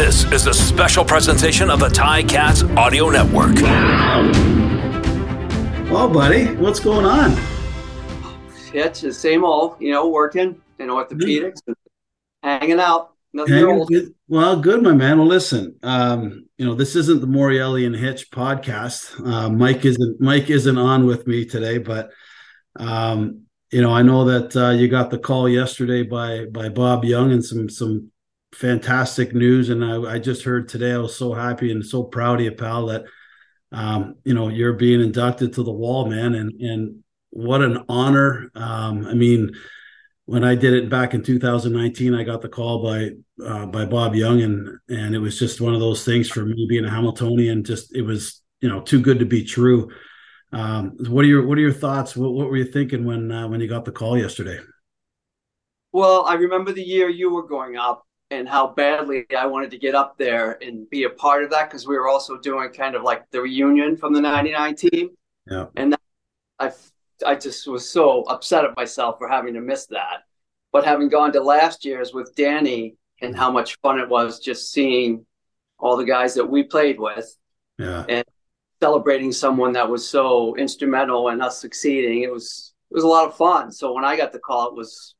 This is a special presentation of the Ticats Audio Network. Well, buddy, what's going on? Yeah, it's the same old, you know, working in orthopedics, hanging out. Nothing Hanging old. good- Well, good, my man. Well, listen, um, you know, this isn't the Morreale and Hitch podcast. Uh, Mike isn't Mike isn't on with me today, but um, you know, I know that uh, you got the call yesterday by by Bob Young and some some fantastic news, and I, I just heard today. I was so happy and so proud of you, pal. That um, you know you're being inducted to the wall, man, and and what an honor. Um, I mean when I did it back in 2019, I got the call by uh, by Bob Young, and and it was just one of those things for me being a Hamiltonian. Just it was you know too good to be true. Um, what are your what are your thoughts? What, what were you thinking when uh, when you got the call yesterday? Well, I remember the year you were going up and how badly I wanted to get up there and be a part of that because we were also doing kind of like the reunion from the 99 team. Yeah. And that, I, I just was so upset at myself for having to miss that. But having gone to last year's with Danny and how much fun it was just seeing all the guys that we played with Yeah, and celebrating someone that was so instrumental in us succeeding. It was it was a lot of fun. So when I got the call, it was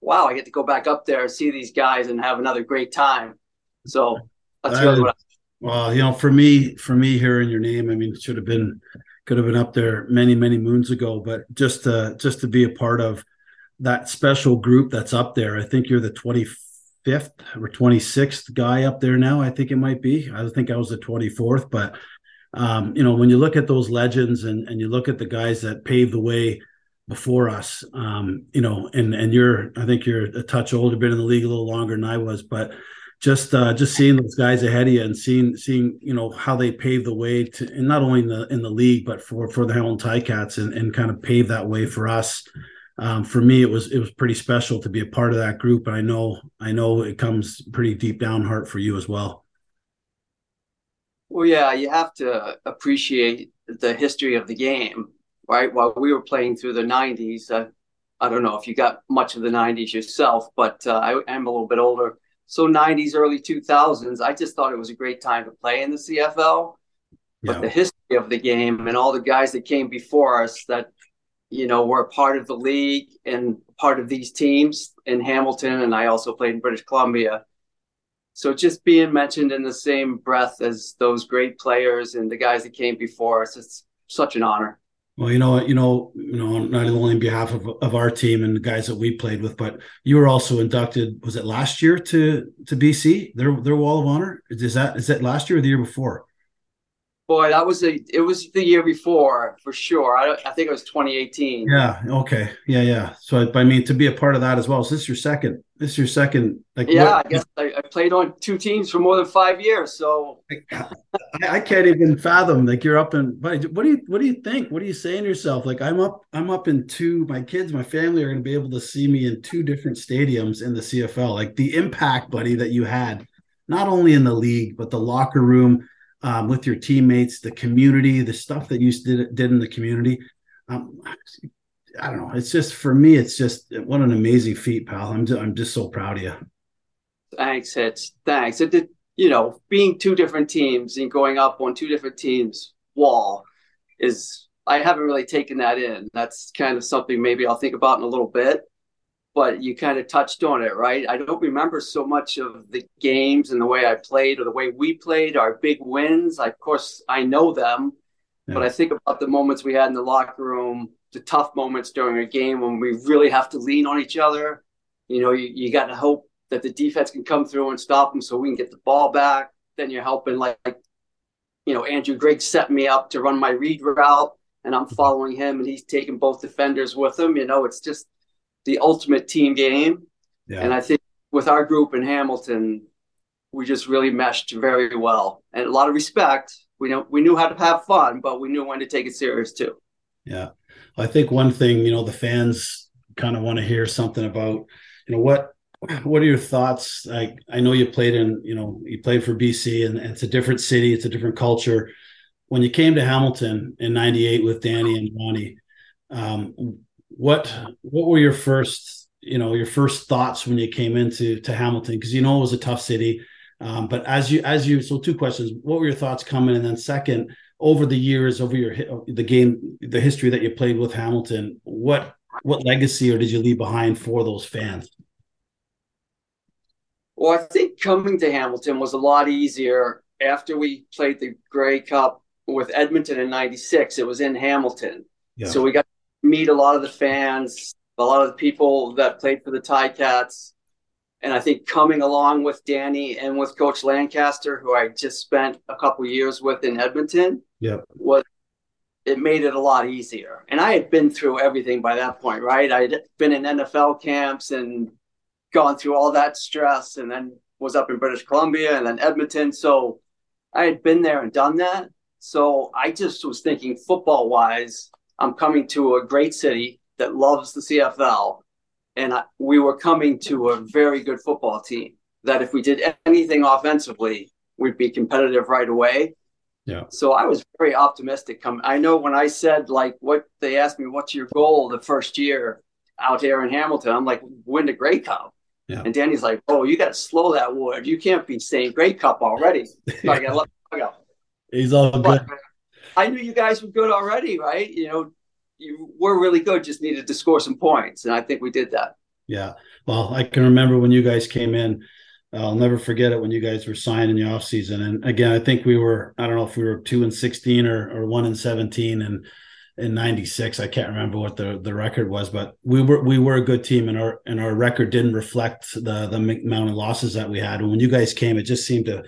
wow, I get to go back up there and see these guys and have another great time. So that's That really what I, well, you know, for me, for me, hearing your name, I mean, it should have been could have been up there many many moons ago, but just to just to be a part of that special group that's up there, I think you're the 25th or 26th guy up there now. I think it might be. I think I was the 24th, but um, you know, when you look at those legends and and you look at the guys that paved the way before us, um, you know, and and you're, I think you're a touch older, been in the league a little longer than I was, but just uh, just seeing those guys ahead of you and seeing seeing you know how they paved the way to and not only in the in the league but for for the Hamilton Ticats and and kind of pave that way for us. Um, for me, it was it was pretty special to be a part of that group, and I know I know it comes pretty deep down heart for you as well. well, yeah, you have to appreciate the history of the game, right? While we were playing through the '90s, uh, I don't know if you got much of the '90s yourself, but uh, I am a little bit older. So '90s, early 2000s, I just thought it was a great time to play in the CFL. but Yeah, the history of the game and all the guys that came before us that you know were part of the league and part of these teams in Hamilton and I also played in British Columbia. So just being mentioned in the same breath as those great players and the guys that came before us, it's such an honor. Well, you know, you know, you know, not only on behalf of of our team and the guys that we played with, but you were also inducted. Was it last year to to BC their their Wall of Honor? Is that is that last year or the year before? Boy, that was a it was the year before for sure. I, I think it was 2018. Yeah. Okay. Yeah. Yeah. So I mean, to be a part of that as well. So this is your second. This is your second. Like, Yeah, what- I guess I, I played on two teams for more than five years. So I, I can't even fathom. Like you're up in. What do you what do you think? What are you saying to yourself? Like I'm up. I'm up in two. My kids, my family are going to be able to see me in two different stadiums in the CFL. Like the impact, buddy, that you had, not only in the league but the locker room. Um, with your teammates, the community, the stuff that you did did in the community. Um, I don't know. It's just for me. It's just what an amazing feat, pal. I'm just, I'm just so proud of you. Thanks, it's thanks. It did, you know, being two different teams and going up on two different teams' wall is I haven't really taken that in. That's kind of something maybe I'll think about in a little bit. But you kind of touched on it, right? I don't remember so much of the games and the way I played or the way we played, our big wins. I, of course, I know them, but I think about the moments we had in the locker room, the tough moments during a game when we really have to lean on each other. You know, you, you got to hope that the defense can come through and stop them so we can get the ball back. Then you're helping, like, you know, Andrew Griggs set me up to run my read route, and I'm mm-hmm. following him, and he's taking both defenders with him. You know, it's just the ultimate team game. Yeah. And I think with our group in Hamilton, we just really meshed very well and a lot of respect. We know we knew how to have fun, but we knew when to take it serious too. Yeah. I think one thing, you know, the fans kind of want to hear something about, you know, what what are your thoughts? Like I know you played in, you know, you played for BC and, and it's a different city, it's a different culture. When you came to Hamilton in 98 with Danny and Ronnie, um, what what were your first, you know, your first thoughts when you came into to Hamilton? Because you know it was a tough city. Um, but as you as you so two questions. What were your thoughts coming, and then second, over the years, over your the game, the history that you played with Hamilton, what what legacy or did you leave behind for those fans? Well, I think coming to Hamilton was a lot easier after we played the Grey Cup with Edmonton in '96. It was in Hamilton, yeah. so we got meet a lot of the fans, a lot of the people that played for the Ticats. And I think coming along with Danny and with Coach Lancaster, who I just spent a couple years with in Edmonton, yeah, was it made it a lot easier. And I had been through everything by that point, right? I'd been in NFL camps and gone through all that stress and then was up in British Columbia and then Edmonton. So I had been there and done that. So I just was thinking football wise, I'm coming to a great city that loves the CFL. And I, we were coming to a very good football team that if we did anything offensively, we'd be competitive right away. Yeah. So I was very optimistic. Come, I know when I said like what they asked me, what's your goal the first year out here in Hamilton? I'm like, win the Grey Cup. Yeah. And Danny's like, oh, you got to slow that word. You can't be saying Grey Cup already. So I got let go. He's all but good. I knew you guys were good already, right? You know, you were really good. Just needed to score some points, and I think we did that. Yeah. Well, I can remember when you guys came in. I'll never forget it when you guys were signed in the off season. And again, I think we were, I don't know if we were two and 16 or, or one and 17 and in 96. I can't remember what the, the record was, but we were, we were a good team and our, and our record didn't reflect the, the amount of losses that we had. And when you guys came, it just seemed to,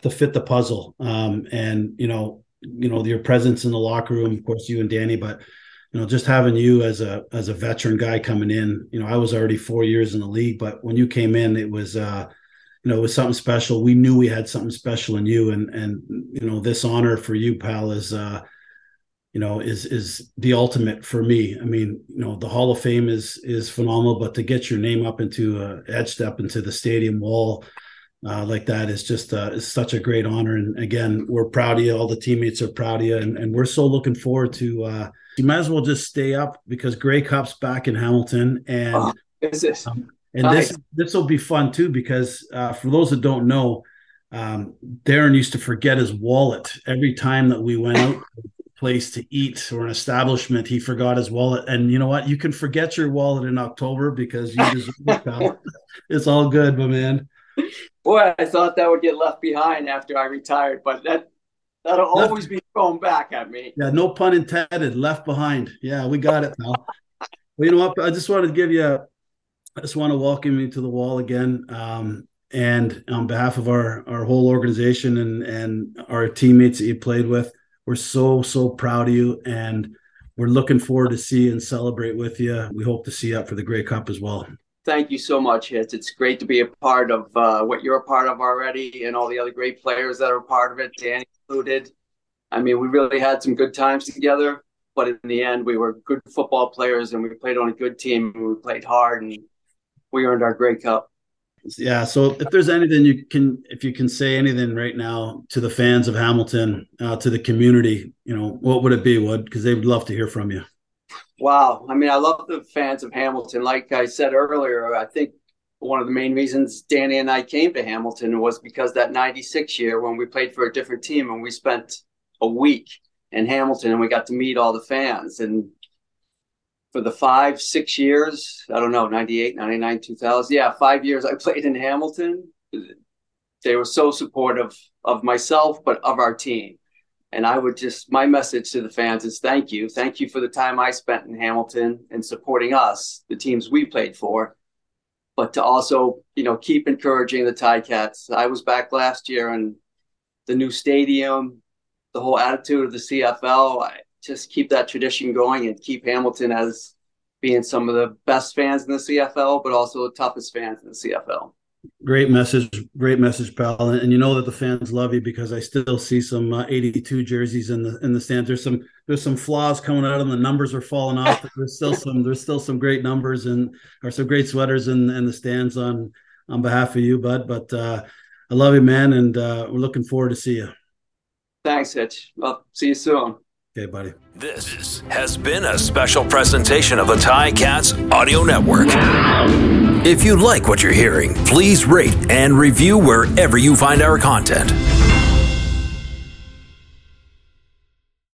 to fit the puzzle. Um, and, you know, you know, your presence in the locker room, of course, you and Danny, but, you know, just having you as a, as a veteran guy coming in, you know, I was already four years in the league, but when you came in, it was, uh, you know, it was something special. We knew we had something special in you, and and you know, this honor for you, pal, is uh, you know, is is the ultimate for me. I mean, you know, the Hall of Fame is is phenomenal, but to get your name up into uh, etched up into the stadium wall uh, like that is just uh, is such a great honor. And again, we're proud of you. All the teammates are proud of you, and, and we're so looking forward to. Uh, you might as well just stay up because Grey Cup's back in Hamilton, and oh, is this? Um, and nice. this this will be fun too because uh, for those that don't know, um, Darren used to forget his wallet every time that we went out place to eat or an establishment. He forgot his wallet, and you know what? You can forget your wallet in October because you it. It's all good, my man. Boy, I thought that would get left behind after I retired, but that that'll always be thrown back at me. Yeah, no pun intended. Left behind. Yeah, we got it, pal. well, you know what? I just wanted to give you a I just want to welcome you to the wall again. Um, and on behalf of our our whole organization and and our teammates that you played with, we're so so proud of you, and we're looking forward to see and celebrate with you. We hope to see you up for the Grey Cup as well. Thank you so much, Hitch. It's great to be a part of uh, what you're a part of already, and all the other great players that are part of it, Danny included. I mean, we really had some good times together, but in the end, we were good football players, and we played on a good team, and we played hard, and we earned our Grey Cup. Yeah. So if there's anything you can, if you can say anything right now to the fans of Hamilton, uh, to the community, you know, what would it be, Wood? Because they would love to hear from you. Wow. I mean, I love the fans of Hamilton. Like I said earlier, I think one of the main reasons Danny and I came to Hamilton was because that 96 year when we played for a different team and we spent a week in Hamilton and we got to meet all the fans. And for the five, six years, I don't know, 98, 99, 2000. Yeah, five years I played in Hamilton. They were so supportive of myself, but of our team. And I would just, my message to the fans is thank you. Thank you for the time I spent in Hamilton and supporting us, the teams we played for. But to also, you know, keep encouraging the Ticats. I was back last year and the new stadium, the whole attitude of the CFL. I, just keep that tradition going and keep Hamilton as being some of the best fans in the CFL, but also the toughest fans in the CFL. Great message, great message, pal. And, and you know that the fans love you because I still see some uh, 82 jerseys in the in the stands. There's some there's some flaws coming out and. The numbers are falling off. there's still some there's still some great numbers and or some great sweaters in in the stands on on behalf of you, bud. But uh, I love you, man, and uh, we're looking forward to see you. Thanks, Hitch. Well, see you soon. Okay, buddy. This has been a special presentation of the Ticats Audio Network. If you like what you're hearing, please rate and review wherever you find our content.